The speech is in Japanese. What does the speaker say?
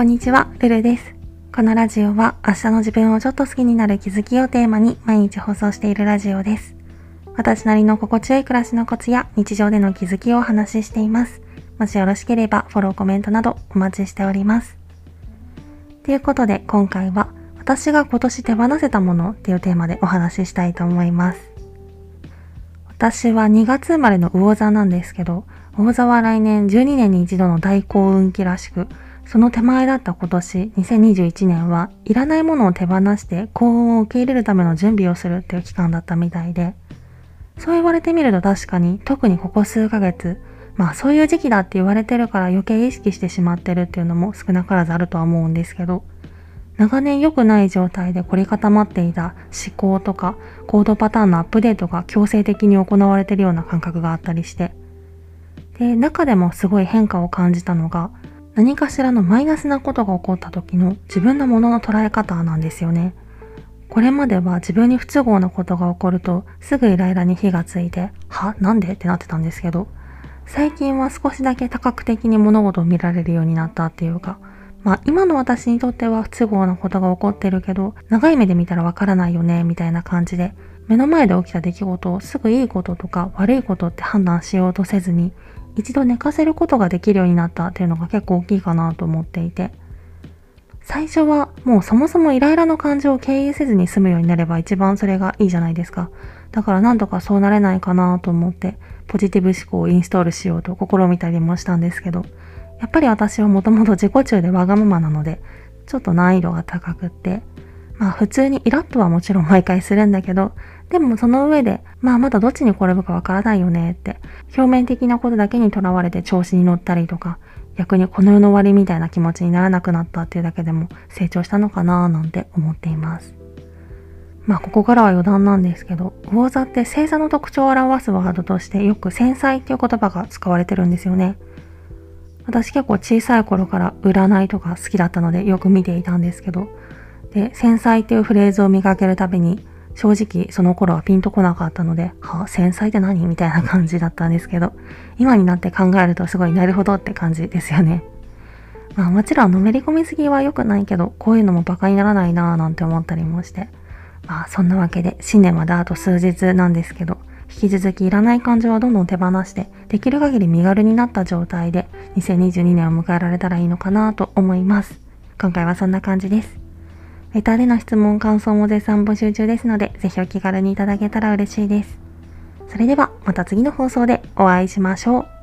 こんにちは、ルルです。このラジオは明日の自分をちょっと好きになる気づきをテーマに毎日放送しているラジオです。私なりの心地よい暮らしのコツや日常での気づきをお話ししています。もしよろしければフォロー、コメントなどお待ちしております。ということで今回は私が今年手放せたものっていうテーマでお話ししたいと思います。私は2月生まれの魚座なんですけど、魚座は来年12年に一度の大幸運期らしく、その手前だった今年2021年はいらないものを手放して幸運を受け入れるための準備をするっていう期間だったみたいで、そう言われてみると確かに特にここ数ヶ月、まあそういう時期だって言われてるから余計意識してしまってるっていうのも少なからずあるとは思うんですけど、長年良くない状態で凝り固まっていた思考とか行動パターンのアップデートが強制的に行われてるような感覚があったりして、で、中でもすごい変化を感じたのが、何かしらのマイナスなことが起こった時の自分のものの捉え方なんですよね。これまでは自分に不都合なことが起こるとすぐイライラに火がついて、は？なんで？ってなってたんですけど、最近は少しだけ多角的に物事を見られるようになったっていうか、まあ今の私にとっては不都合なことが起こってるけど、長い目で見たらわからないよね、みたいな感じで、目の前で起きた出来事をすぐいいこととか悪いことって判断しようとせずに、一度寝かせることができるようになったっていうのが結構大きいかなと思っていて、最初はもうそもそもイライラの感情を経由せずに済むようになれば一番それがいいじゃないですか。だからなんとかそうなれないかなと思って、ポジティブ思考をインストールしようと試みたりもしたんですけど、やっぱり私はもともと自己中でわがままなので、ちょっと難易度が高くって、まあ普通にイラッとはもちろん毎回するんだけど、でもその上で、まあまだどっちに転ぶかわからないよねって、表面的なことだけにとらわれて調子に乗ったりとか、逆にこの世の終わりみたいな気持ちにならなくなったっていうだけでも成長したのかななんて思っています。まあここからは余談なんですけど、魚座って星座の特徴を表すワードとしてよく繊細っていう言葉が使われてるんですよね。私結構小さい頃から占いとか好きだったのでよく見ていたんですけど、で、繊細っていうフレーズを見かけるたびに正直その頃はピンとこなかったので、は繊細って何みたいな感じだったんですけど、今になって考えるとすごいなるほどって感じですよね。まあもちろんのめり込みすぎは良くないけど、こういうのも馬鹿にならないなぁなんて思ったりもして。まあそんなわけで新年まであと数日なんですけど、引き続きいらない感情はどんどん手放して、できる限り身軽になった状態で2022年を迎えられたらいいのかなと思います。今回はそんな感じです。レタでの質問、感想も絶賛募集中ですので、ぜひお気軽にいただけたら嬉しいです。それではまた次の放送でお会いしましょう。